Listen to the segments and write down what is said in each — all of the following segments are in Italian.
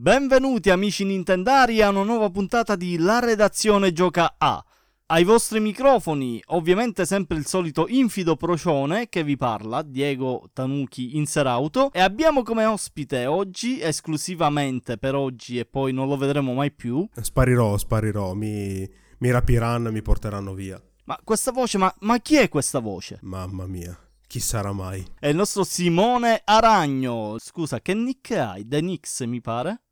Benvenuti amici Nintendari a una nuova puntata di La redazione gioca A. Ai vostri microfoni, ovviamente sempre il solito infido procione che vi parla, Diego Tanuki in Serauto, e abbiamo come ospite oggi, esclusivamente per oggi e poi non lo vedremo mai più. Sparirò, sparirò, mi, mi rapiranno e mi porteranno via. Ma questa voce, ma, ma chi è questa voce? Mamma mia. Chi sarà mai? È il nostro Simone Aragno. Scusa, che nick hai? The Nix, mi pare?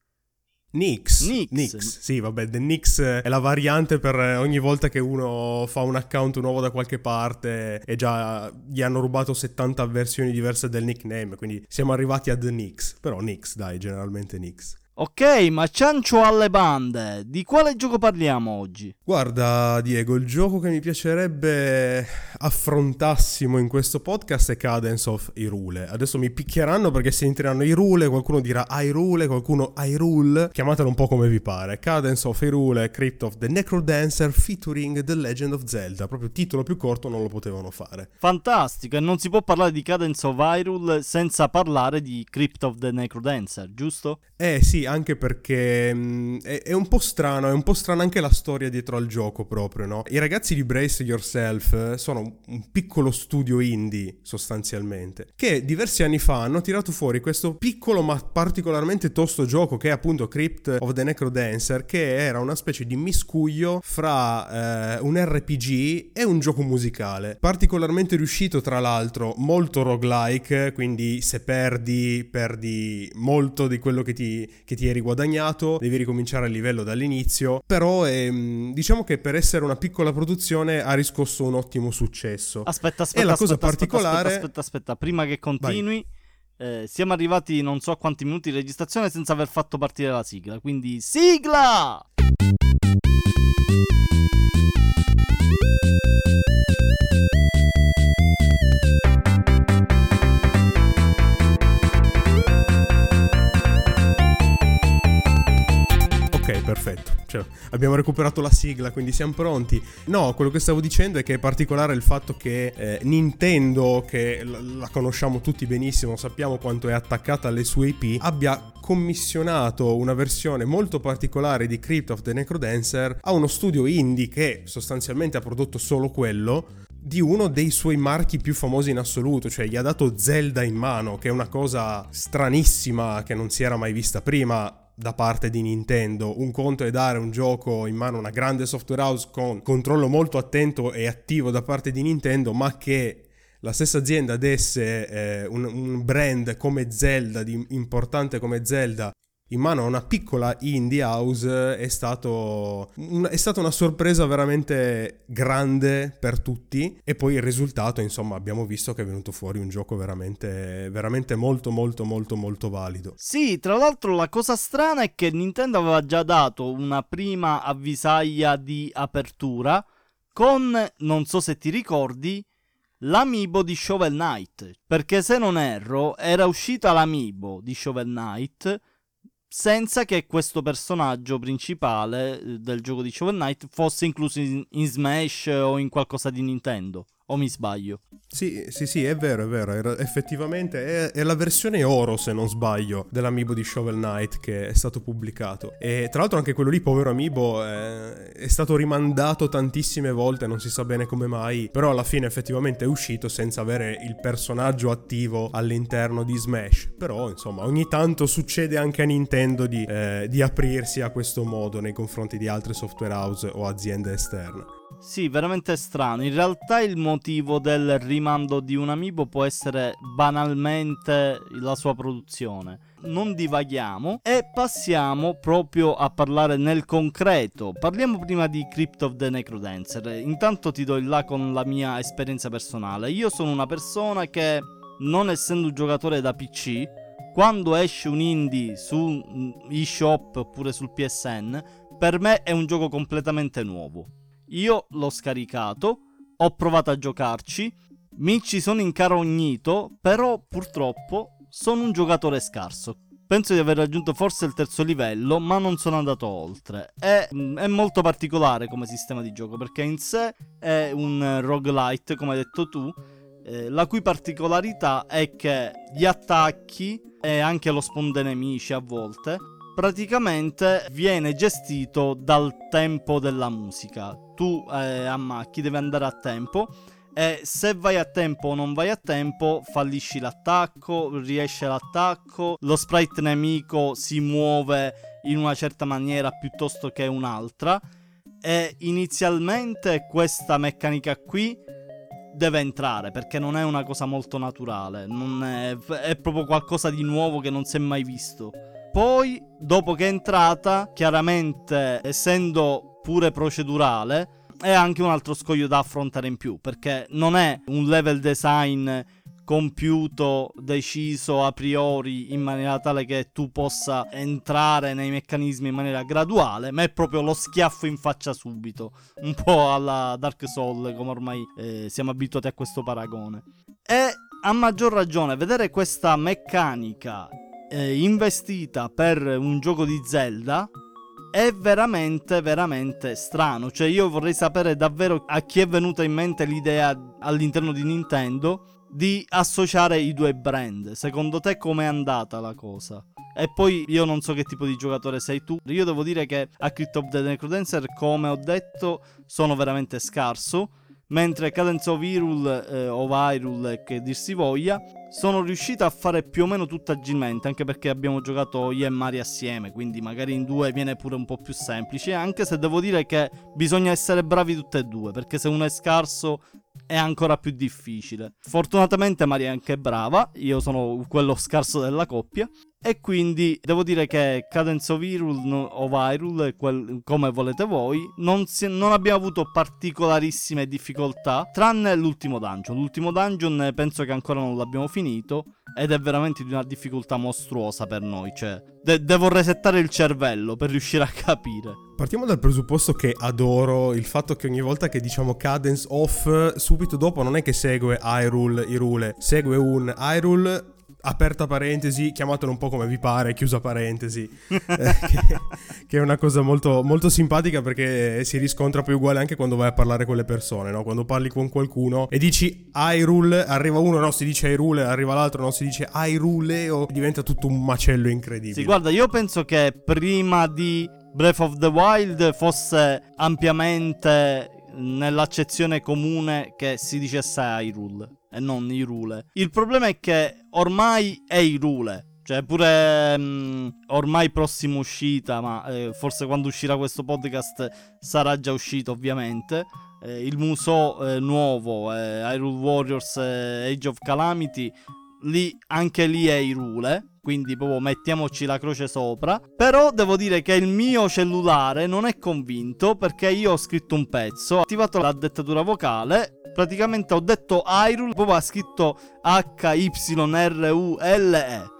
Nix. Nix. Nix. Sì, vabbè, The Nix è la variante per ogni volta che uno fa un account nuovo da qualche parte e già gli hanno rubato 70 versioni diverse del nickname, quindi siamo arrivati a The Nix. Però Nix, dai, generalmente Nix. Ok, ma ciancio alle bande, di quale gioco parliamo oggi? Guarda Diego, il gioco che mi piacerebbe affrontassimo in questo podcast è Cadence of Hyrule. Adesso mi picchieranno perché si entreranno Hyrule, qualcuno dirà Hyrule, qualcuno Hyrule, chiamatelo un po' come vi pare. Cadence of Hyrule, Crypt of the Necrodancer featuring The Legend of Zelda. Proprio titolo più corto non lo potevano fare. Fantastico, e non si può parlare di Cadence of Hyrule senza parlare di Crypt of the Necrodancer, giusto? Eh sì, anche perché mh, mm, è, è, un po' strano, è un po' strana anche la storia dietro al gioco proprio, no? I ragazzi di Brace Yourself eh, sono un piccolo studio indie sostanzialmente, che diversi anni fa hanno tirato fuori questo piccolo ma particolarmente tosto gioco che è appunto Crypt of the Necrodancer, che era una specie di miscuglio fra eh, un RPG e un gioco musicale. Particolarmente riuscito tra l'altro, molto roguelike, quindi se perdi, perdi molto di quello che ti che ti eri guadagnato, devi ricominciare a livello dall'inizio, però ehm, diciamo che per essere una piccola produzione ha riscosso un ottimo successo. Aspetta, aspetta, e la aspetta, cosa particolare... aspetta, aspetta, aspetta, prima che continui... Eh, siamo arrivati non so a quanti minuti di registrazione senza aver fatto partire la sigla, quindi sigla! Perfetto. Cioè, abbiamo recuperato la sigla, quindi siamo pronti. No, quello che stavo dicendo è che è particolare il fatto che eh, Nintendo, che l- la conosciamo tutti benissimo, sappiamo quanto è attaccata alle sue IP, abbia commissionato una versione molto particolare di Crypt of the Necrodancer a uno studio indie che sostanzialmente ha prodotto solo quello di uno dei suoi marchi più famosi in assoluto, cioè gli ha dato Zelda in mano, che è una cosa stranissima che non si era mai vista prima da parte di Nintendo. Un conto è dare un gioco in mano a una grande software house con controllo molto attento e attivo da parte di Nintendo, ma che la stessa azienda desse eh, un, un, brand come Zelda, di, importante come Zelda, in mano a una piccola indie house è, stato, è stata una sorpresa veramente grande per tutti e poi il risultato insomma abbiamo visto che è venuto fuori un gioco veramente, veramente molto molto molto molto valido. Sì, tra l'altro la cosa strana è che Nintendo aveva già dato una prima avvisaglia di apertura con, non so se ti ricordi, l'amiibo di Shovel Knight, perché se non erro era uscita l'amiibo di Shovel Knight senza che questo personaggio principale eh, del gioco di Shovel Knight fosse incluso in, in Smash o in qualcosa di Nintendo. O mi sbaglio? Sì, sì, sì, è vero, è vero. Era, effettivamente è, è, la versione oro, se non sbaglio, dell'amiibo di Shovel Knight che è stato pubblicato. E tra l'altro anche quello lì, povero amiibo, eh, è stato rimandato tantissime volte, non si sa bene come mai, però alla fine effettivamente è uscito senza avere il personaggio attivo all'interno di Smash. Però, insomma, ogni tanto succede anche a Nintendo di, eh, di aprirsi a questo modo nei confronti di altre software house o aziende esterne. Sì, veramente strano. In realtà il motivo del rimando di un amiibo può essere banalmente la sua produzione. Non divaghiamo e passiamo proprio a parlare nel concreto. Parliamo prima di Crypt of the Necrodancer. Intanto ti do il là con la mia esperienza personale. Io sono una persona che, non essendo un giocatore da PC, quando esce un indie su eShop oppure sul PSN, per me è un gioco completamente nuovo io l'ho scaricato, ho provato a giocarci, mi ci sono incarognito, però purtroppo sono un giocatore scarso. Penso di aver raggiunto forse il terzo livello, ma non sono andato oltre. È, è, molto particolare come sistema di gioco, perché in sé è un roguelite, come hai detto tu, eh, la cui particolarità è che gli attacchi e anche lo sponde nemici a volte praticamente viene gestito dal tempo della musica. Tu eh, ammacchi, devi andare a tempo e se vai a tempo o non vai a tempo fallisci l'attacco, riesce l'attacco, lo sprite nemico si muove in una certa maniera piuttosto che un'altra e inizialmente questa meccanica qui deve entrare perché non è una cosa molto naturale, è, è, proprio qualcosa di nuovo che non si è mai visto. Poi, dopo che è entrata, chiaramente essendo pure procedurale, è anche un altro scoglio da affrontare in più perché non è un level design compiuto, deciso a priori in maniera tale che tu possa entrare nei meccanismi in maniera graduale, ma è proprio lo schiaffo in faccia subito, un po' alla Dark Soul, come ormai eh, siamo abituati a questo paragone. E a maggior ragione vedere questa meccanica eh, investita per un gioco di Zelda è veramente veramente strano cioè io vorrei sapere davvero a chi è venuta in mente l'idea all'interno di Nintendo di associare i due brand. Secondo te com'è andata la cosa? E poi io non so che tipo di giocatore sei tu. Io devo dire che a Crypt of the Necrodancer, come ho detto, sono veramente scarso. Mentre Cadence of Hyrule eh, o Hyrule, che dir si voglia, sono riuscito a fare più o meno tutto agilmente, anche perché abbiamo giocato io e Mario assieme, quindi magari in due viene pure un po' più semplice, anche se devo dire che bisogna essere bravi tutte e due, perché se uno è scarso è ancora più difficile. Fortunatamente Maria è anche brava, io sono quello scarso della coppia. E quindi devo dire che Cadence of Hyrule o Hyrule, quel, come volete voi, non, si, non, abbiamo avuto particolarissime difficoltà, tranne l'ultimo dungeon. L'ultimo dungeon penso che ancora non l'abbiamo finito ed è veramente di una difficoltà mostruosa per noi, cioè de- devo resettare il cervello per riuscire a capire. Partiamo dal presupposto che adoro il fatto che ogni volta che diciamo cadence off, subito dopo non è che segue Hyrule, Hyrule, segue un Hyrule aperta parentesi, chiamatelo un po' come vi pare, chiusa parentesi, eh, che, che, è una cosa molto, molto, simpatica perché si riscontra poi uguale anche quando vai a parlare con le persone, no? quando parli con qualcuno e dici Hyrule, arriva uno, no, si dice Hyrule, arriva l'altro, no, si dice Hyrule, o diventa tutto un macello incredibile. Sì, guarda, io penso che prima di Breath of the Wild fosse ampiamente nell'accezione comune che si dicesse Hyrule e non Hyrule. Il problema è che ormai è Hyrule. Cioè, pure mh, mm, ormai prossima uscita, ma eh, forse quando uscirà questo podcast sarà già uscito, ovviamente. Eh, il muso eh, nuovo, eh, Hyrule Warriors eh, Age of Calamity, lì, anche lì è Hyrule quindi proprio mettiamoci la croce sopra. Però devo dire che il mio cellulare non è convinto perché io ho scritto un pezzo, ho attivato la dettatura vocale, praticamente ho detto Hyrule, proprio ha scritto H-Y-R-U-L-E,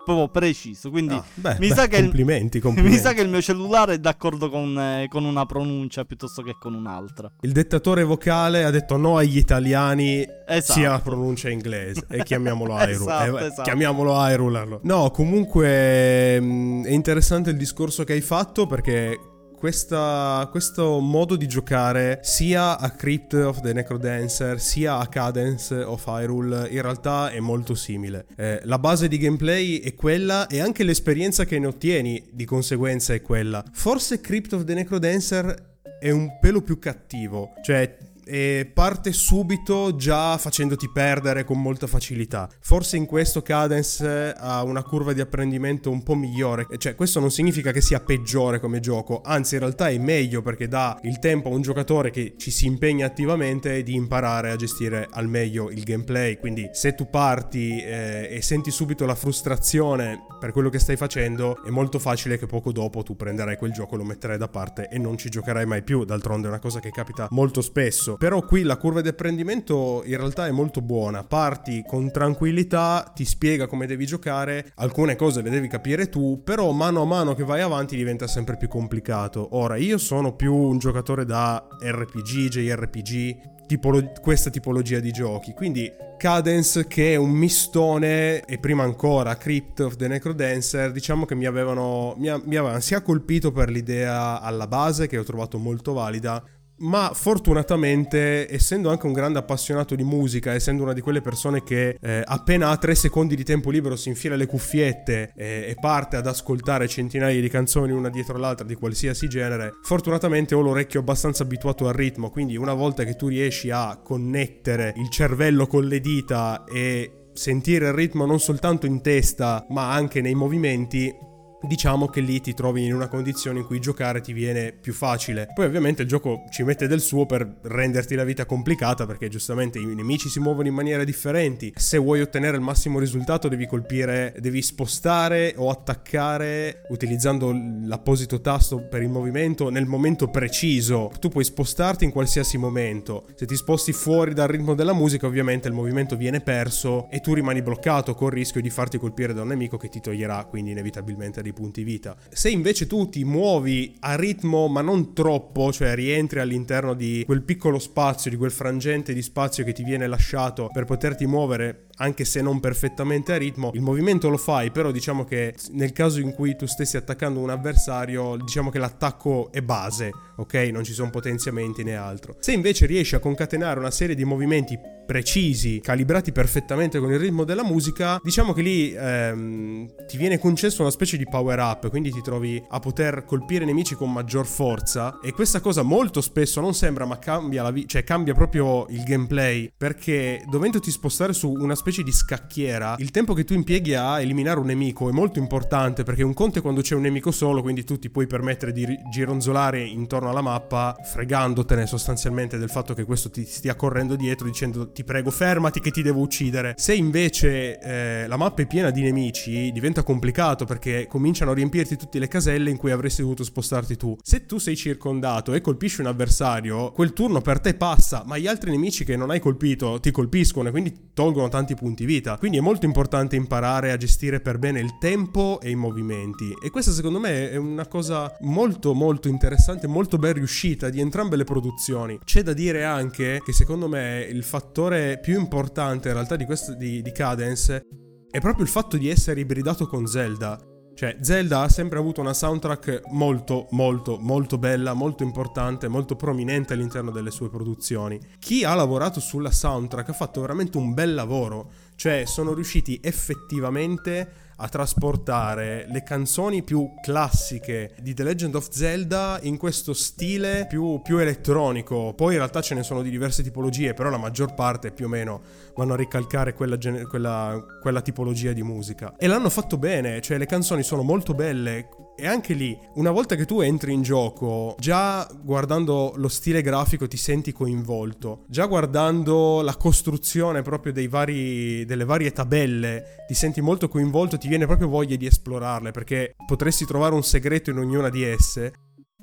proprio preciso. Quindi ah, beh, mi, beh, sa complimenti, il, complimenti. mi, sa che il, mio cellulare è d'accordo con, eh, con, una pronuncia piuttosto che con un'altra. Il dettatore vocale ha detto no agli italiani esatto. sia la pronuncia inglese e chiamiamolo Hyrule. esatto, eh, esatto. Chiamiamolo Hyrule. No, comunque mm, è interessante il discorso che hai fatto perché questa, questo modo di giocare sia a Crypt of the Necrodancer sia a Cadence of Hyrule in realtà è molto simile. Eh, la base di gameplay è quella e anche l'esperienza che ne ottieni di conseguenza è quella. Forse Crypt of the Necrodancer è un pelo più cattivo, cioè e parte subito già facendoti perdere con molta facilità. Forse in questo Cadence ha una curva di apprendimento un po' migliore, cioè questo non significa che sia peggiore come gioco, anzi in realtà è meglio perché dà il tempo a un giocatore che ci si impegna attivamente di imparare a gestire al meglio il gameplay, quindi se tu parti eh, e senti subito la frustrazione per quello che stai facendo, è molto facile che poco dopo tu prenderai quel gioco, lo metterai da parte e non ci giocherai mai più, d'altronde è una cosa che capita molto spesso però qui la curva di apprendimento in realtà è molto buona. Parti con tranquillità, ti spiega come devi giocare, alcune cose le devi capire tu, però mano a mano che vai avanti diventa sempre più complicato. Ora, io sono più un giocatore da RPG, JRPG, Tipolo- questa tipologia di giochi. Quindi Cadence che è un mistone e prima ancora Crypt of the Necrodancer diciamo che mi avevano, mi, mi avevano sia colpito per l'idea alla base che ho trovato molto valida ma fortunatamente, essendo anche un grande appassionato di musica, essendo una di quelle persone che eh, appena ha tre secondi di tempo libero si infila le cuffiette eh, e parte ad ascoltare centinaia di canzoni una dietro l'altra di qualsiasi genere, fortunatamente ho l'orecchio abbastanza abituato al ritmo, quindi una volta che tu riesci a connettere il cervello con le dita e sentire il ritmo non soltanto in testa ma anche nei movimenti, diciamo che lì ti trovi in una condizione in cui giocare ti viene più facile. Poi ovviamente il gioco ci mette del suo per renderti la vita complicata perché giustamente i nemici si muovono in maniere differenti. Se vuoi ottenere il massimo risultato devi colpire, devi spostare o attaccare utilizzando l'apposito tasto per il movimento nel momento preciso. Tu puoi spostarti in qualsiasi momento. Se ti sposti fuori dal ritmo della musica ovviamente il movimento viene perso e tu rimani bloccato con il rischio di farti colpire da un nemico che ti toglierà quindi inevitabilmente di punti vita. Se invece tu ti muovi a ritmo ma non troppo, cioè rientri all'interno di quel piccolo spazio, di quel frangente di spazio che ti viene lasciato per poterti muovere anche se non perfettamente a ritmo, il movimento lo fai, però diciamo che nel caso in cui tu stessi attaccando un avversario, diciamo che l'attacco è base, ok? Non ci sono potenziamenti né altro. Se invece riesci a concatenare una serie di movimenti precisi, calibrati perfettamente con il ritmo della musica, diciamo che lì ehm, ti viene concesso una specie di power up, quindi ti trovi a poter colpire nemici con maggior forza e questa cosa molto spesso non sembra ma cambia la vita, cioè cambia proprio il gameplay perché dovendoti spostare su una specie di scacchiera, il tempo che tu impieghi a eliminare un nemico è molto importante perché un conto è quando c'è un nemico solo, quindi tu ti puoi permettere di gironzolare intorno alla mappa fregandotene sostanzialmente del fatto che questo ti stia correndo dietro dicendo ti prego fermati che ti devo uccidere. Se invece eh, la mappa è piena di nemici diventa complicato perché cominciano a riempirti tutte le caselle in cui avresti dovuto spostarti tu. Se tu sei circondato e colpisci un avversario, quel turno per te passa, ma gli altri nemici che non hai colpito ti colpiscono e quindi tolgono tanti punti vita. Quindi è molto importante imparare a gestire per bene il tempo e i movimenti. E questa secondo me è una cosa molto molto interessante, molto ben riuscita di entrambe le produzioni. C'è da dire anche che secondo me il fattore più importante in realtà di, questo, di, di Cadence è proprio il fatto di essere ibridato con Zelda. Cioè, Zelda ha sempre avuto una soundtrack molto, molto, molto bella, molto importante, molto prominente all'interno delle sue produzioni. Chi ha lavorato sulla soundtrack ha fatto veramente un bel lavoro. Cioè, sono riusciti effettivamente a trasportare le canzoni più classiche di The Legend of Zelda in questo stile più, più elettronico. Poi in realtà ce ne sono di diverse tipologie, però la maggior parte più o meno vanno a ricalcare quella, quella, quella tipologia di musica. E l'hanno fatto bene, cioè le canzoni sono molto belle e anche lì, una volta che tu entri in gioco, già guardando lo stile grafico ti senti coinvolto. Già guardando la costruzione proprio vari, delle varie tabelle ti senti molto coinvolto, ti viene proprio voglia di esplorarle perché potresti trovare un segreto in ognuna di esse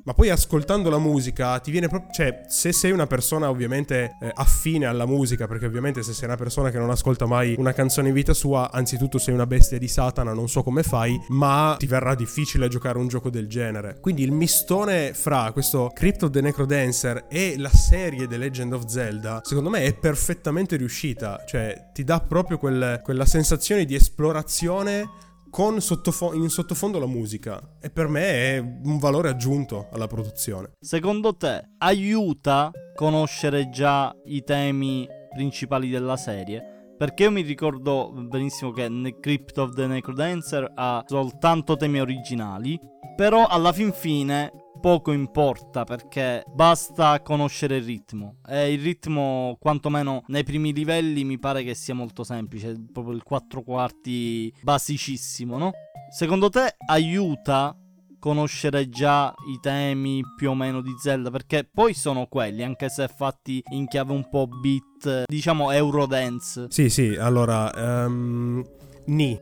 ma poi ascoltando la musica ti viene proprio... Cioè, se sei una persona ovviamente eh, affine alla musica, perché ovviamente se sei una persona che non ascolta mai una canzone in vita sua, anzitutto sei una bestia di Satana, non so come fai, ma ti verrà difficile giocare un gioco del genere. Quindi il mistone fra questo Crypt of the Necrodancer e la serie The Legend of Zelda, secondo me è perfettamente riuscita. Cioè, ti dà proprio quel, quella sensazione di esplorazione con sottofo- in sottofondo la musica e per me è un valore aggiunto alla produzione. Secondo te aiuta conoscere già i temi principali della serie? Perché io mi ricordo benissimo che Crypt of the Necrodancer ha soltanto temi originali, però alla fin fine poco importa perché basta conoscere il ritmo. E il ritmo quantomeno nei primi livelli mi pare che sia molto semplice, proprio il 4 quarti basicissimo, no? Secondo te aiuta conoscere già i temi più o meno di Zelda? Perché poi sono quelli anche se fatti in chiave un po' beat diciamo Eurodance. Sì sì allora um, ni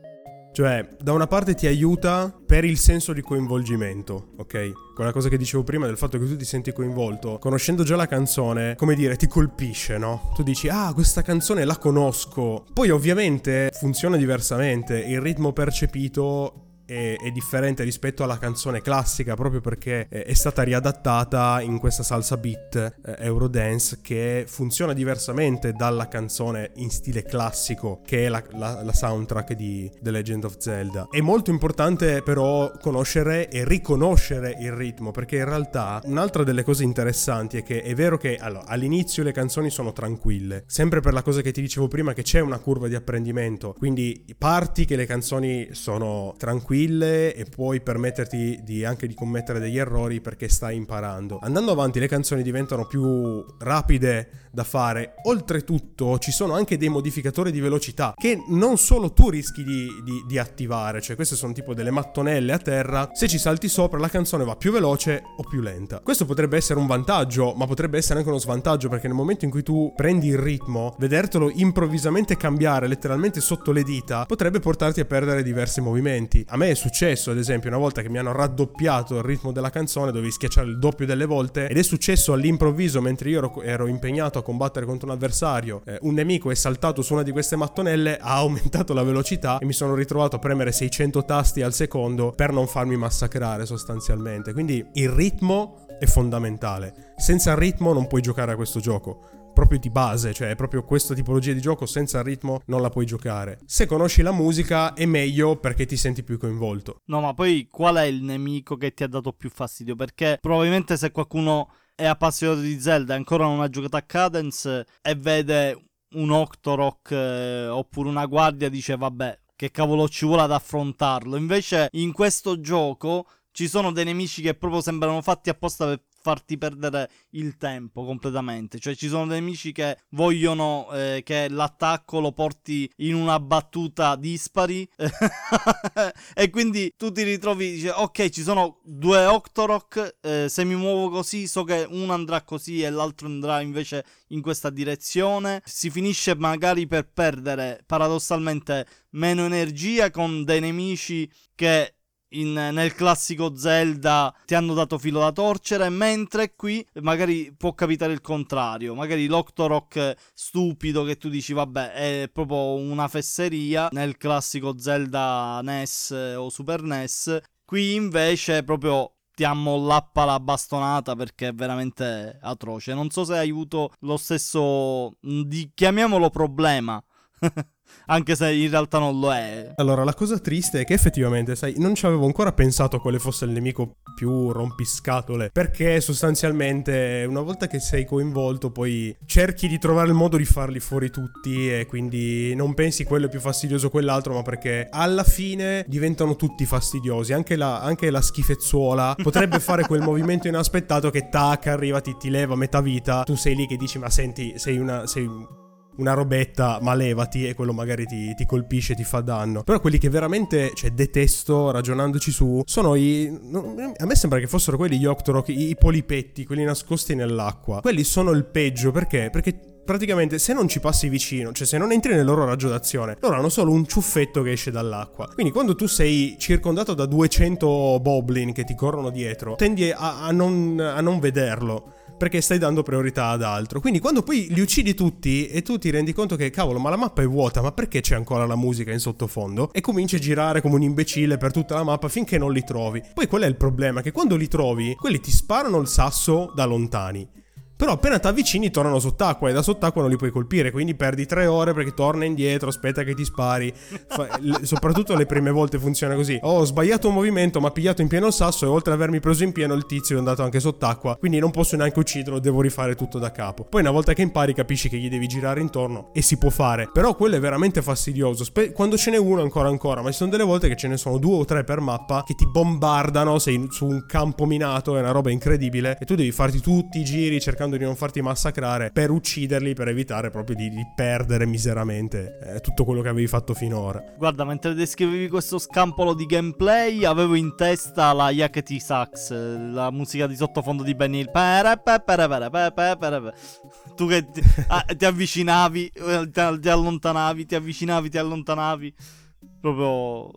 cioè, da una parte ti aiuta per il senso di coinvolgimento, ok? Quella cosa che dicevo prima del fatto che tu ti senti coinvolto, conoscendo già la canzone, come dire, ti colpisce, no? Tu dici, ah, questa canzone la conosco. Poi ovviamente funziona diversamente, il ritmo percepito è, è, differente rispetto alla canzone classica proprio perché è, è stata riadattata in questa salsa beat eh, Eurodance che funziona diversamente dalla canzone in stile classico che è la, la, la soundtrack di The Legend of Zelda. È molto importante però conoscere e riconoscere il ritmo perché in realtà un'altra delle cose interessanti è che è vero che allora, all'inizio le canzoni sono tranquille, sempre per la cosa che ti dicevo prima che c'è una curva di apprendimento, quindi parti che le canzoni sono tranquille tranquille e puoi permetterti di anche di commettere degli errori perché stai imparando. Andando avanti le canzoni diventano più rapide da fare. Oltretutto ci sono anche dei modificatori di velocità che non solo tu rischi di, di, di attivare, cioè queste sono tipo delle mattonelle a terra, se ci salti sopra la canzone va più veloce o più lenta. Questo potrebbe essere un vantaggio, ma potrebbe essere anche uno svantaggio perché nel momento in cui tu prendi il ritmo, vedertelo improvvisamente cambiare letteralmente sotto le dita potrebbe portarti a perdere diversi movimenti. A me è successo, ad esempio, una volta che mi hanno raddoppiato il ritmo della canzone, dovevi schiacciare il doppio delle volte ed è successo all'improvviso mentre io ero, ero impegnato a combattere contro un avversario, eh, un nemico è saltato su una di queste mattonelle, ha aumentato la velocità e mi sono ritrovato a premere 600 tasti al secondo per non farmi massacrare sostanzialmente. Quindi il ritmo è fondamentale. Senza ritmo non puoi giocare a questo gioco proprio di base, cioè proprio questa tipologia di gioco senza ritmo non la puoi giocare. Se conosci la musica è meglio perché ti senti più coinvolto. No, ma poi qual è il nemico che ti ha dato più fastidio? Perché probabilmente se qualcuno è appassionato di Zelda ancora non ha giocato a Cadence e vede un Octorok eh, oppure una guardia dice vabbè che cavolo ci vuole ad affrontarlo? Invece in questo gioco ci sono dei nemici che proprio sembrano fatti apposta per farti perdere il tempo completamente. Cioè, ci sono dei nemici che vogliono eh, che l'attacco lo porti in una battuta dispari. e quindi tu ti ritrovi, dice, ok, ci sono due Octorok. Eh, se mi muovo così, so che uno andrà così e l'altro andrà invece in questa direzione. Si finisce magari per perdere paradossalmente meno energia con dei nemici che in, nel classico Zelda ti hanno dato filo da torcere, mentre qui magari può capitare il contrario. Magari l'Octorok stupido che tu dici, vabbè, è proprio una fesseria nel classico Zelda NES o Super NES. Qui invece proprio ti ammollappa la bastonata perché è veramente atroce. Non so se hai avuto lo stesso, di, chiamiamolo problema. anche se in realtà non lo è. Allora, la cosa triste è che effettivamente, sai, non ci avevo ancora pensato quale fosse il nemico più rompiscatole, perché sostanzialmente una volta che sei coinvolto poi cerchi di trovare il modo di farli fuori tutti e quindi non pensi quello è più fastidioso o quell'altro, ma perché alla fine diventano tutti fastidiosi, anche la, anche la schifezzuola potrebbe fare quel movimento inaspettato che tac, arriva, ti, ti leva metà vita, tu sei lì che dici ma senti, sei una... Sei una robetta, ma levati e quello magari ti, ti, colpisce, ti fa danno. Però quelli che veramente, cioè, detesto ragionandoci su, sono i... A me sembra che fossero quelli gli Octorok, i, i polipetti, quelli nascosti nell'acqua. Quelli sono il peggio, perché? Perché praticamente se non ci passi vicino, cioè se non entri nel loro raggio d'azione, loro hanno solo un ciuffetto che esce dall'acqua. Quindi quando tu sei circondato da 200 boblin che ti corrono dietro, tendi a, a, non, a non vederlo perché stai dando priorità ad altro. Quindi quando poi li uccidi tutti e tu ti rendi conto che cavolo, ma la mappa è vuota, ma perché c'è ancora la musica in sottofondo? E cominci a girare come un imbecille per tutta la mappa finché non li trovi. Poi qual è il problema? Che quando li trovi, quelli ti sparano il sasso da lontani. Però appena ti avvicini tornano sott'acqua e da sott'acqua non li puoi colpire, quindi perdi tre ore perché torna indietro, aspetta che ti spari. Fa, le, soprattutto le prime volte funziona così. Ho sbagliato un movimento, ma pigliato in pieno il sasso e oltre ad avermi preso in pieno il tizio è andato anche sott'acqua, quindi non posso neanche ucciderlo, devo rifare tutto da capo. Poi una volta che impari capisci che gli devi girare intorno e si può fare. Però quello è veramente fastidioso. Spe- quando ce n'è uno ancora ancora, ma ci sono delle volte che ce ne sono due o tre per mappa che ti bombardano, sei su un campo minato, è una roba incredibile e tu devi farti tutti i giri cercando di non farti massacrare massacrare per ucciderli, per evitare proprio di, di perdere miseramente eh, tutto quello che avevi fatto finora. Guarda, mentre descrivevi questo scampolo di gameplay, avevo in testa la Yakety Sax, la musica di sottofondo di Benny Hill. Tu che ti, ah, ti avvicinavi, eh, ti, ti allontanavi, ti avvicinavi, ti allontanavi proprio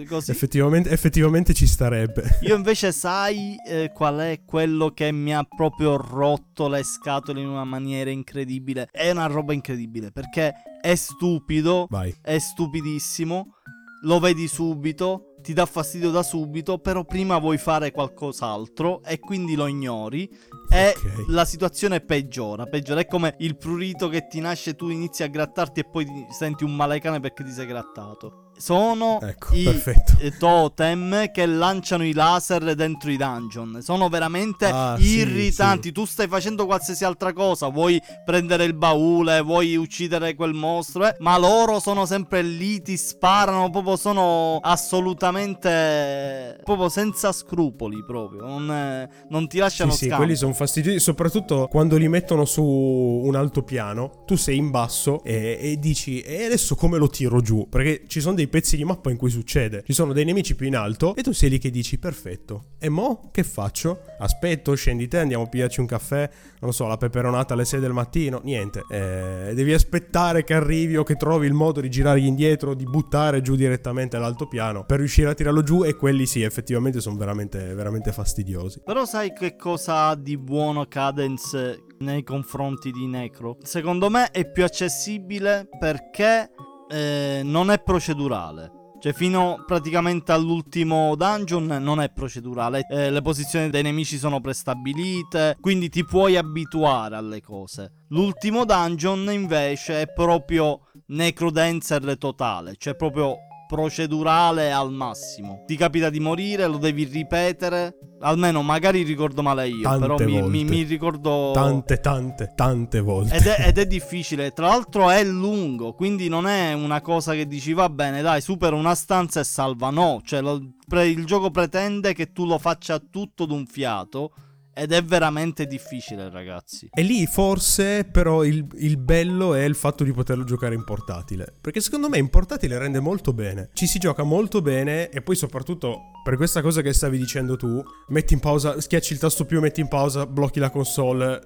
eh, così. Effettivamente, effettivamente, ci starebbe. Io invece sai eh, qual è quello che mi ha proprio rotto le scatole in una maniera incredibile. È una roba incredibile perché è stupido, Vai. è stupidissimo, lo vedi subito, ti dà fastidio da subito, però prima vuoi fare qualcos'altro e quindi lo ignori e Ok. la situazione peggiora, peggiora. È come il prurito che ti nasce, tu inizi a grattarti e poi ti- senti un malecane perché ti sei grattato. Sono Ecco, i perfetto. totem che lanciano i laser dentro i dungeon. Sono veramente Ah, sì, irritanti. Tu stai facendo qualsiasi altra cosa, vuoi prendere il baule, vuoi uccidere quel mostro, eh, ma loro sono sempre lì, ti sparano, proprio sono assolutamente proprio senza scrupoli proprio, non, non ti lasciano Sì, sì, scampo. quelli sono fastidiosi, soprattutto quando li mettono su un altopiano, tu sei in basso e, e dici, e adesso come lo tiro giù? Perché ci sono dei pezzi di mappa in cui succede, ci sono dei nemici più in alto e tu sei lì che dici, perfetto, e mo che faccio? Aspetto, scendi te, andiamo a pigliarci un caffè, non so, la peperonata alle 6 del mattino, niente, Eh, devi aspettare che arrivi o che trovi il modo di girargli indietro, di buttare giù direttamente l'altopiano per riuscire a tirarlo giù e quelli sì, effettivamente sono veramente, veramente fastidiosi. Però sai che cosa ha di buono Cadence nei confronti di Necro? Secondo me è più accessibile perché eh, non è procedurale. Cioè, fino praticamente all'ultimo dungeon non è procedurale. Eh, le posizioni dei nemici sono prestabilite, quindi ti puoi abituare alle cose. L'ultimo dungeon invece è proprio Necrodancer totale, cioè proprio procedurale al massimo. Ti capita di morire, lo devi ripetere. Almeno magari ricordo male io, Tante però mi, mi- mi ricordo... Tante, tante, tante volte. Ed è, ed è difficile, tra l'altro è lungo, quindi non è una cosa che dici va bene, dai, supera una stanza e salva. No, cioè lo- pre- il gioco pretende che tu lo faccia tutto d'un fiato ed è veramente difficile, ragazzi. E lì forse però il, il bello è il fatto di poterlo giocare in portatile. Perché secondo me in portatile rende molto bene. Ci si gioca molto bene e poi soprattutto per questa cosa che stavi dicendo tu, metti in pausa, schiacci il tasto più, metti in pausa, blocchi la console.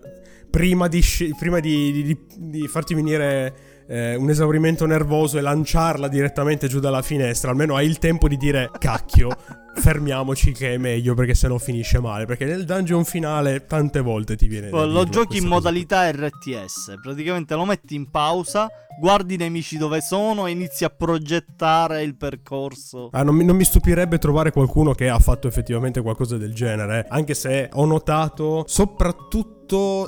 Prima di, prima di- di- di farti venire eh, un esaurimento nervoso e lanciarla direttamente giù dalla finestra, almeno hai il tempo di dire cacchio, fermiamoci che è meglio perché sennò finisce male. Perché nel dungeon finale tante volte ti viene... Poi lo giochi in questa cosa. modalità RTS, praticamente lo metti in pausa, guardi i nemici dove sono e inizi a progettare il percorso. Ah, non, mi, non mi stupirebbe trovare qualcuno che ha fatto effettivamente qualcosa del genere, eh. anche se ho notato soprattutto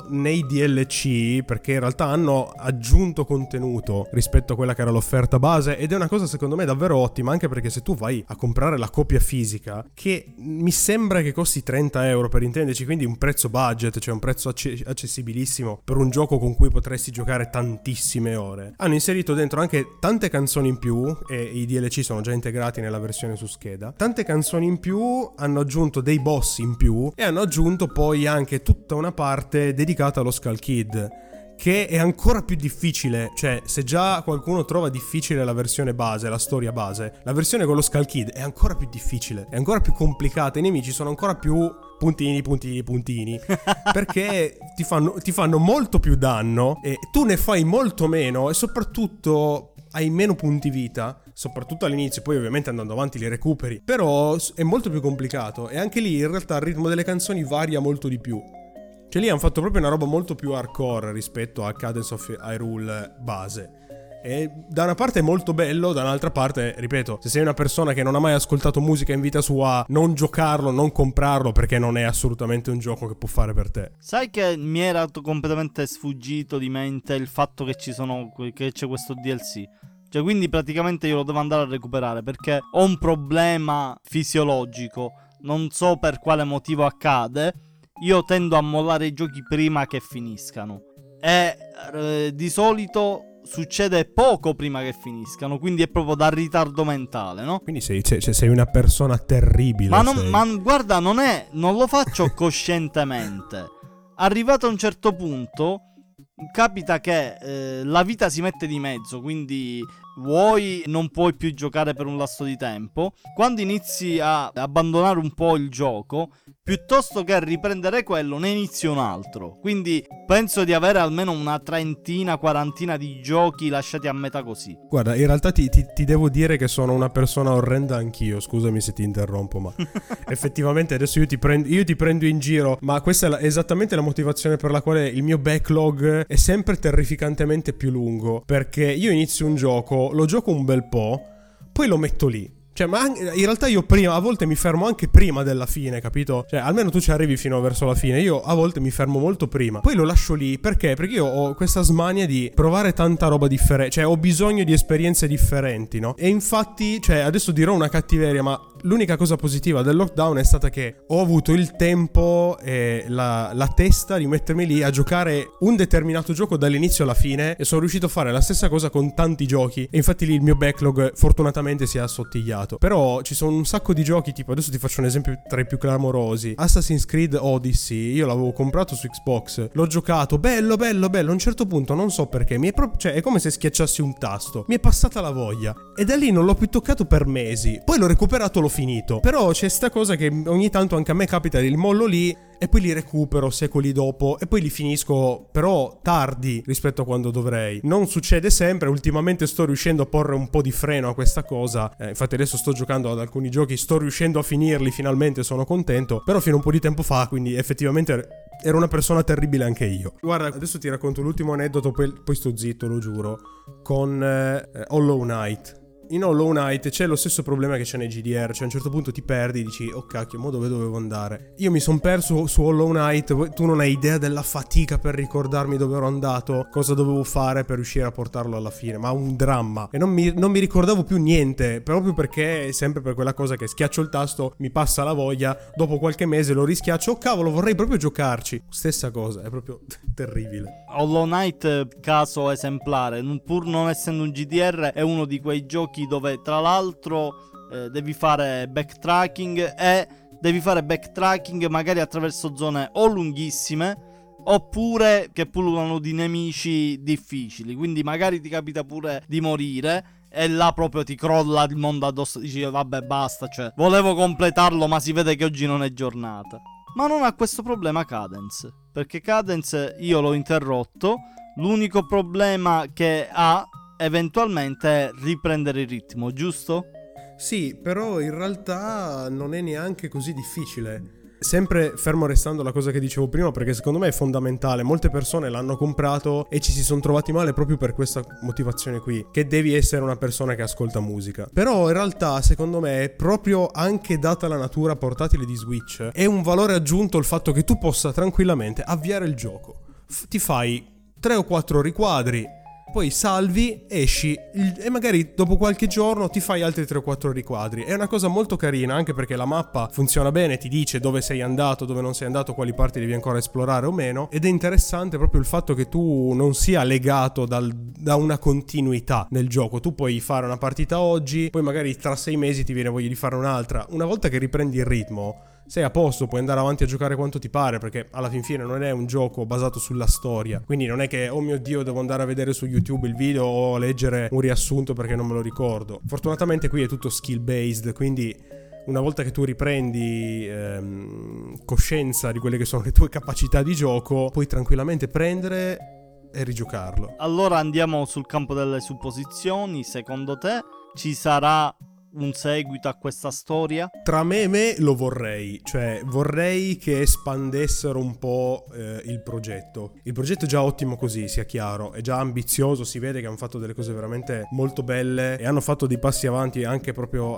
nei DLC, perché in realtà hanno aggiunto contenuto rispetto a quella che era l'offerta base ed è una cosa secondo me davvero ottima, anche perché se tu vai a comprare la copia fisica, che mi sembra che costi 30 euro per intenderci, quindi un prezzo budget, cioè un prezzo acce- accessibilissimo per un gioco con cui potresti giocare tantissime ore, hanno inserito dentro anche tante canzoni in più e i DLC sono già integrati nella versione su scheda. Tante canzoni in più, hanno aggiunto dei boss in più e hanno aggiunto poi anche tutta una parte dedicata allo Skull Kid che è ancora più difficile, cioè se già qualcuno trova difficile la versione base, la storia base, la versione con lo Skull Kid è ancora più difficile, è ancora più complicata, i nemici sono ancora più puntini, puntini, puntini, perché ti fanno, ti fanno molto più danno e tu ne fai molto meno e soprattutto hai meno punti vita, soprattutto all'inizio, poi ovviamente andando avanti li recuperi, però è molto più complicato e anche lì in realtà il ritmo delle canzoni varia molto di più. Cioè lì hanno fatto proprio una roba molto più hardcore rispetto a Cadence of Hyrule base. E da una parte è molto bello, da un'altra parte, ripeto, se sei una persona che non ha mai ascoltato musica in vita sua, non giocarlo, non comprarlo perché non è assolutamente un gioco che può fare per te. Sai che mi era completamente sfuggito di mente il fatto che sono che c'è questo DLC. Cioè, quindi praticamente io lo devo andare a recuperare perché ho un problema fisiologico. Non so per quale motivo accade. Io tendo a mollare i giochi prima che finiscano. E eh, di solito succede poco prima che finiscano. Quindi è proprio da ritardo mentale, no? Quindi sei, cioè, sei una persona terribile. Ma, non, ma guarda, non è. Non lo faccio coscientemente. Arrivato a un certo punto, capita che eh, la vita si mette di mezzo. Quindi vuoi, non puoi più giocare per un lasso di tempo. Quando inizi a abbandonare un po' il gioco, piuttosto che riprendere quello, ne inizi un altro. Quindi penso di avere almeno una trentina, quarantina di giochi lasciati a metà così. Guarda, in realtà ti, ti- ti devo dire che sono una persona orrenda anch'io. Scusami se ti interrompo, ma effettivamente adesso io ti, prendo, io ti prendo in giro. Ma questa è la- esattamente la motivazione per la quale il mio backlog è sempre terrificantemente più lungo. Perché io inizio un gioco, lo gioco un bel po', poi lo metto lì. Cioè, ma in realtà io prima, a volte mi fermo anche prima della fine, capito? Cioè, almeno tu ci arrivi fino verso la fine. Io a volte mi fermo molto prima. Poi lo lascio lì perché? Perché io ho questa smania di provare tanta roba differente. Cioè, ho bisogno di esperienze differenti, no? E infatti, cioè, adesso dirò una cattiveria, ma l'unica cosa positiva del lockdown è stata che ho avuto il tempo e la, la, testa di mettermi lì a giocare un determinato gioco dall'inizio alla fine e sono riuscito a fare la stessa cosa con tanti giochi. E infatti lì il mio backlog fortunatamente si è assottigliato. Però ci sono un sacco di giochi tipo adesso ti faccio un esempio tra i più clamorosi. Assassin's Creed Odyssey io l'avevo comprato su Xbox l'ho giocato bello bello bello. A un certo punto non so perché mi è proprio cioè è come se schiacciassi un tasto. Mi è passata la voglia. E da lì non l'ho più toccato per mesi. Poi l'ho recuperato l'ho finito. Però c'è sta cosa che ogni tanto anche a me capita il mollo lì e poi li recupero secoli dopo e poi li finisco però tardi rispetto a quando dovrei. Non succede sempre, ultimamente sto riuscendo a porre un po' di freno a questa cosa. Eh, infatti adesso sto giocando ad alcuni giochi, sto riuscendo a finirli finalmente, sono contento, però fino a un po' di tempo fa, quindi effettivamente ero una persona terribile anche io. Guarda, adesso ti racconto l'ultimo aneddoto, poi, poi sto zitto, lo giuro, con eh, Hollow Knight in Hollow Knight c'è lo stesso problema che c'è nei GDR, cioè a un certo punto ti perdi e dici oh cacchio, ma dove dovevo andare? Io mi sono perso su Hollow Knight, tu non hai idea della fatica per ricordarmi dove ero andato, cosa dovevo fare per riuscire a portarlo alla fine, ma un dramma. E non mi, non mi ricordavo più niente, proprio perché sempre per quella cosa che schiaccio il tasto, mi passa la voglia, dopo qualche mese lo rischiaccio, oh cavolo, vorrei proprio giocarci. Stessa cosa, è proprio terribile. Hollow Knight, caso esemplare, pur non essendo un GDR, è uno di quei giochi giochi dove tra l'altro eh, devi fare backtracking e devi fare backtracking magari attraverso zone o lunghissime oppure che pullulano di nemici difficili. Quindi magari ti capita pure di morire e là proprio ti crolla il mondo addosso. Dici vabbè basta, cioè volevo completarlo ma si vede che oggi non è giornata. Ma non ha questo problema Cadence, perché Cadence io l'ho interrotto. L'unico problema che ha eventualmente riprendere il ritmo, giusto? Sì, però in realtà non è neanche così difficile. Sempre fermo restando la cosa che dicevo prima, perché secondo me è fondamentale. Molte persone l'hanno comprato e ci si sono trovati male proprio per questa motivazione qui. Che devi essere una persona che ascolta musica. Però in realtà, secondo me, proprio anche data la natura portatile di Switch, è un valore aggiunto il fatto che tu possa tranquillamente avviare il gioco. F- ti fai 3 o 4 riquadri, poi salvi, esci e magari dopo qualche giorno ti fai altri 3 o 4 riquadri. È una cosa molto carina anche perché la mappa funziona bene, ti dice dove sei andato, dove non sei andato, quali parti devi ancora esplorare o meno. Ed è interessante proprio il fatto che tu non sia legato dal, da una continuità nel gioco. Tu puoi fare una partita oggi, poi magari tra 6 mesi ti viene voglia di fare un'altra. Una volta che riprendi il ritmo sei a posto, puoi andare avanti a giocare quanto ti pare, perché alla fin fine non è un gioco basato sulla storia. Quindi non è che, oh mio dio, devo andare a vedere su YouTube il video o leggere un riassunto perché non me lo ricordo. Fortunatamente qui è tutto skill based, quindi una volta che tu riprendi ehm, coscienza di quelle che sono le tue capacità di gioco, puoi tranquillamente prendere e rigiocarlo. Allora andiamo sul campo delle supposizioni. Secondo te ci sarà un seguito a questa storia? Tra me e me lo vorrei, cioè vorrei che espandessero un po' eh, il progetto. Il progetto è già ottimo così, sia chiaro, è già ambizioso, si vede che hanno fatto delle cose veramente molto belle e hanno fatto dei passi avanti anche proprio,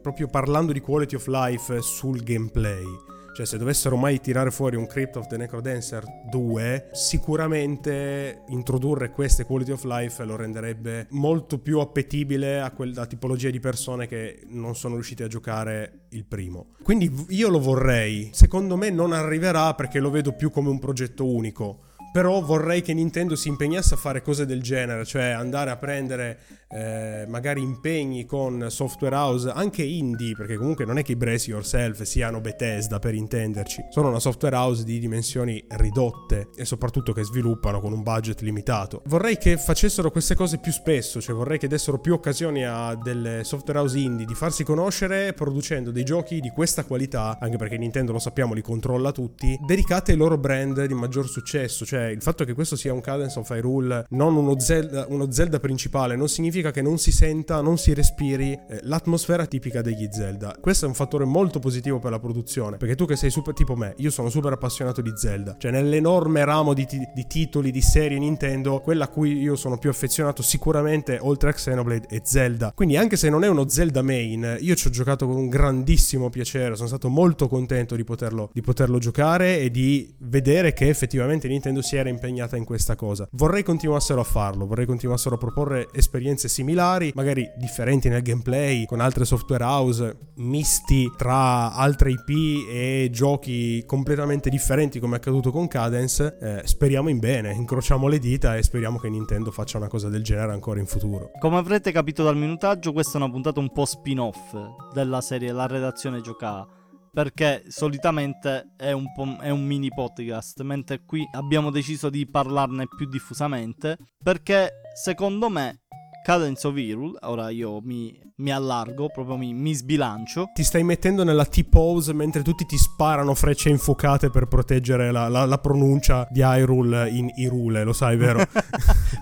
proprio parlando di quality of life sul gameplay. Cioè, se dovessero mai tirare fuori un Crypt of the Necrodancer 2, sicuramente introdurre queste quality of life lo renderebbe molto più appetibile a quella tipologia di persone che non sono riuscite a giocare il primo. Quindi io lo vorrei. Secondo me non arriverà perché lo vedo più come un progetto unico però vorrei che Nintendo si impegnasse a fare cose del genere, cioè andare a prendere eh, magari impegni con software house anche indie, perché comunque non è che i Brace Yourself siano Bethesda per intenderci, sono una software house di dimensioni ridotte e soprattutto che sviluppano con un budget limitato. Vorrei che facessero queste cose più spesso, cioè vorrei che dessero più occasioni a delle software house indie di farsi conoscere producendo dei giochi di questa qualità, anche perché Nintendo lo sappiamo li controlla tutti, dedicati ai loro brand di maggior successo, cioè Cioè, il fatto che questo sia un Cadence of Hyrule, non uno Zelda, uno Zelda principale, non significa che non si senta, non si respiri eh, l'atmosfera tipica degli Zelda. Questo è un fattore molto positivo per la produzione, perché tu che sei super tipo me, io sono super appassionato di Zelda, cioè nell'enorme ramo di, t- di titoli, di serie Nintendo, quella a cui io sono più affezionato sicuramente, oltre a Xenoblade, è Zelda. Quindi anche se non è uno Zelda main, io ci ho giocato con un grandissimo piacere, sono stato molto contento di poterlo, di poterlo giocare e di vedere che effettivamente Nintendo si era impegnata in questa cosa. Vorrei continuassero a farlo, vorrei continuassero a proporre esperienze similari, magari differenti nel gameplay, con altre software house, misti tra altre IP e giochi completamente differenti come è accaduto con Cadence. Eh, speriamo in bene, incrociamo le dita e speriamo che Nintendo faccia una cosa del genere ancora in futuro. Come avrete capito dal minutaggio, questa è una puntata un po' spin-off della serie La redazione giocava perché solitamente è un, è un, mini podcast, mentre qui abbiamo deciso di parlarne più diffusamente, perché secondo me Cadence of Hyrule, ora io mi, mi allargo, proprio mi, mi, sbilancio. Ti stai mettendo nella T-pose mentre tutti ti sparano frecce infuocate per proteggere la, la, la pronuncia di Hyrule in Hyrule, lo sai, vero?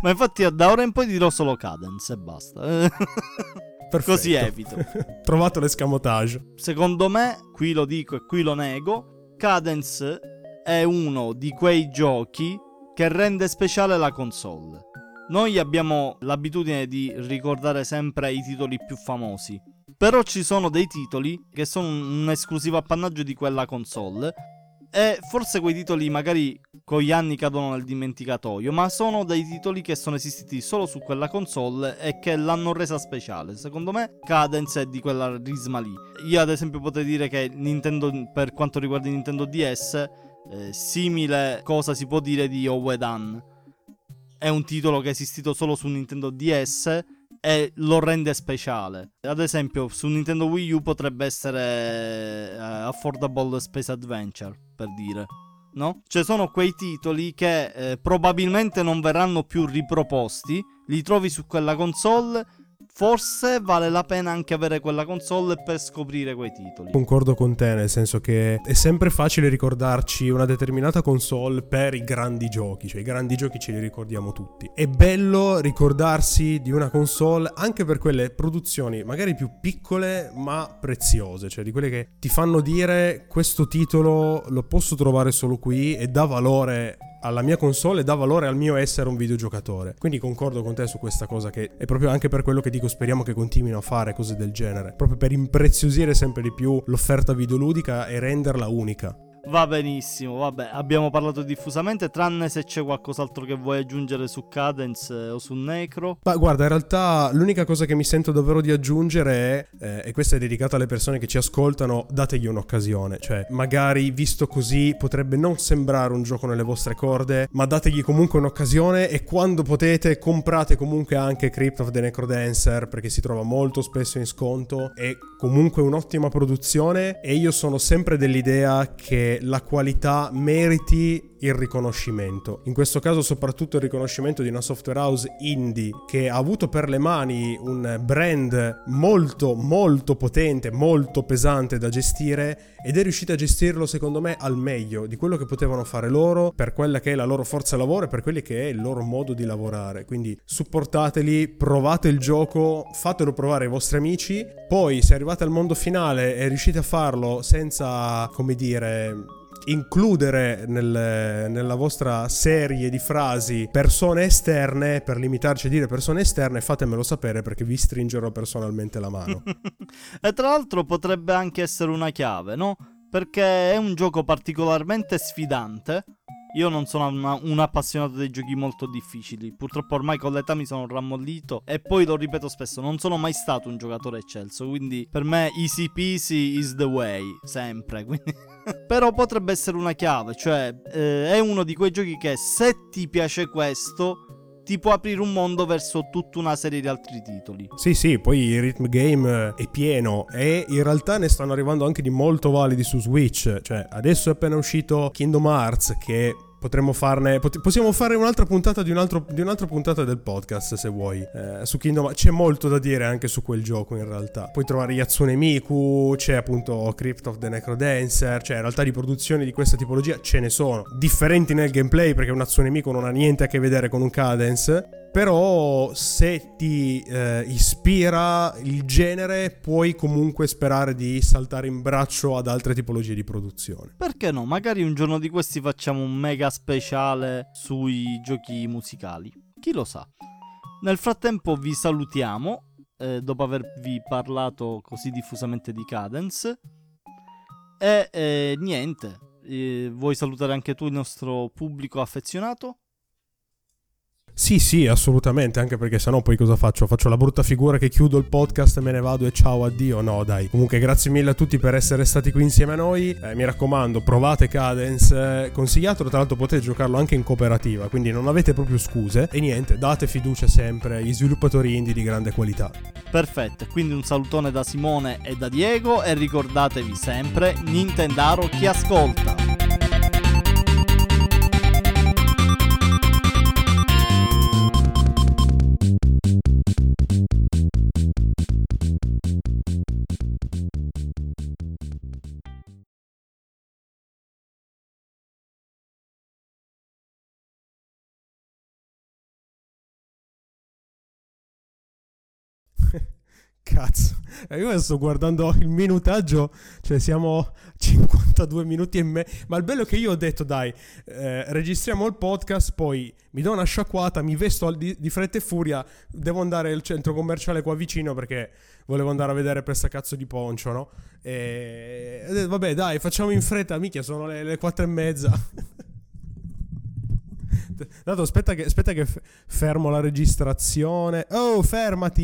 Ma infatti da ora in poi dirò solo Cadence e basta. Perfetto. Così evito. Trovato l'escamotage. Secondo me, qui lo dico e qui lo nego, Cadence è uno di quei giochi che rende speciale la console. Noi abbiamo l'abitudine di ricordare sempre i titoli più famosi, però ci sono dei titoli che sono un esclusivo appannaggio di quella console e forse quei titoli magari con gli anni cadono nel dimenticatoio, ma sono dei titoli che sono esistiti solo su quella console e che l'hanno resa speciale. Secondo me Cadence è di quella risma lì. Io ad esempio potrei dire che Nintendo, per quanto riguarda Nintendo DS, eh, simile cosa si può dire di Owedan. È un titolo che è esistito solo su Nintendo DS e lo rende speciale. Ad esempio, su Nintendo Wii U potrebbe essere uh, Affordable Space Adventure, per dire. No? Cioè sono quei titoli che eh, probabilmente non verranno più riproposti, li trovi su quella console forse vale la pena anche avere quella console per scoprire quei titoli. Concordo con te, nel senso che è sempre facile ricordarci una determinata console per i grandi giochi, cioè i grandi giochi ce li ricordiamo tutti. È bello ricordarsi di una console anche per quelle produzioni magari più piccole ma preziose, cioè di quelle che ti fanno dire questo titolo lo posso trovare solo qui e dà valore alla mia console dà valore al mio essere un videogiocatore. Quindi concordo con te su questa cosa che è proprio anche per quello che dico speriamo che continuino a fare cose del genere, proprio per impreziosire sempre di più l'offerta videoludica e renderla unica. Va benissimo, vabbè, abbiamo parlato diffusamente, tranne se c'è qualcos'altro che vuoi aggiungere su Cadence eh, o su Necro. Ma guarda, in realtà l'unica cosa che mi sento davvero di aggiungere è, eh, e questa è dedicata alle persone che ci ascoltano, dategli un'occasione. Cioè, magari visto così potrebbe non sembrare un gioco nelle vostre corde, ma dategli comunque un'occasione e quando potete comprate comunque anche Crypt of the Necrodancer perché si trova molto spesso in sconto, è comunque un'ottima produzione e io sono sempre dell'idea che la qualità meriti il riconoscimento. In questo caso soprattutto il riconoscimento di una software house indie che ha avuto per le mani un brand molto molto potente, molto pesante da gestire ed è riuscita a gestirlo secondo me al meglio di quello che potevano fare loro per quella che è la loro forza lavoro e per quelli che è il loro modo di lavorare. Quindi supportateli, provate il gioco, fatelo provare ai vostri amici, poi se arrivate al mondo finale e riuscite a farlo senza, come dire, includere nel, nella vostra serie di frasi persone esterne, per limitarci a dire persone esterne, fatemelo sapere perché vi stringerò personalmente la mano. e tra l'altro potrebbe anche essere una chiave, no? Perché è un gioco particolarmente sfidante io non sono una, un appassionato dei giochi molto difficili. Purtroppo ormai con l'età mi sono rammollito. E poi lo ripeto spesso: non sono mai stato un giocatore eccelso. Quindi per me easy peasy is the way. Sempre. Quindi... Però potrebbe essere una chiave. Cioè, eh, è uno di quei giochi che se ti piace questo ti può aprire un mondo verso tutta una serie di altri titoli. Sì, sì, poi il Rhythm Game è pieno e in realtà ne stanno arrivando anche di molto validi su Switch. Cioè, adesso è appena uscito Kingdom Hearts che Potremmo farne. pot- possiamo fare un'altra puntata di, un altro- di un'altra puntata del podcast se vuoi. Eh, su Kingdom c'è molto da dire anche su quel gioco in realtà. Puoi trovare Yatsune Miku, c'è appunto Crypt of the Necrodancer. Cioè, in realtà di produzioni di questa tipologia ce ne sono. Differenti nel gameplay perché un Yatsune Miku non ha niente a che vedere con un Cadence. Però se ti eh, ispira il genere, puoi comunque sperare di saltare in braccio ad altre tipologie di produzione. Perché no? Magari un giorno di questi facciamo un mega speciale sui giochi musicali. Chi lo sa? Nel frattempo vi salutiamo, eh, dopo avervi parlato così diffusamente di Cadence. E eh, niente, eh, vuoi salutare anche tu il nostro pubblico affezionato? Sì, sì, assolutamente, anche perché sennò poi cosa faccio? Faccio la brutta figura che chiudo il podcast, me ne vado e ciao, addio. No, dai. Comunque grazie mille a tutti per essere stati qui insieme a noi. Eh, mi raccomando, provate Cadence, eh, consigliatelo, tra l'altro potete giocarlo anche in cooperativa, quindi non avete proprio scuse. E niente, date fiducia sempre agli sviluppatori indie di grande qualità. Perfetto, quindi un salutone da Simone e da Diego e ricordatevi sempre, Nintendaro chi ascolta. Cazzo, Eh, io sto guardando il minutaggio, cioè siamo 52 minuti e mezzo. Ma il bello è che io ho detto, dai, eh, registriamo il podcast, poi mi do una sciacquata, mi vesto di, di fretta e furia, devo andare al centro commerciale qua vicino perché volevo andare a vedere questa cazzo di poncio, no? E detto, vabbè, dai, facciamo in fretta, mica sono le, le 4 e mezza. Dato, aspetta che, aspetta che fermo la registrazione. Oh, fermati!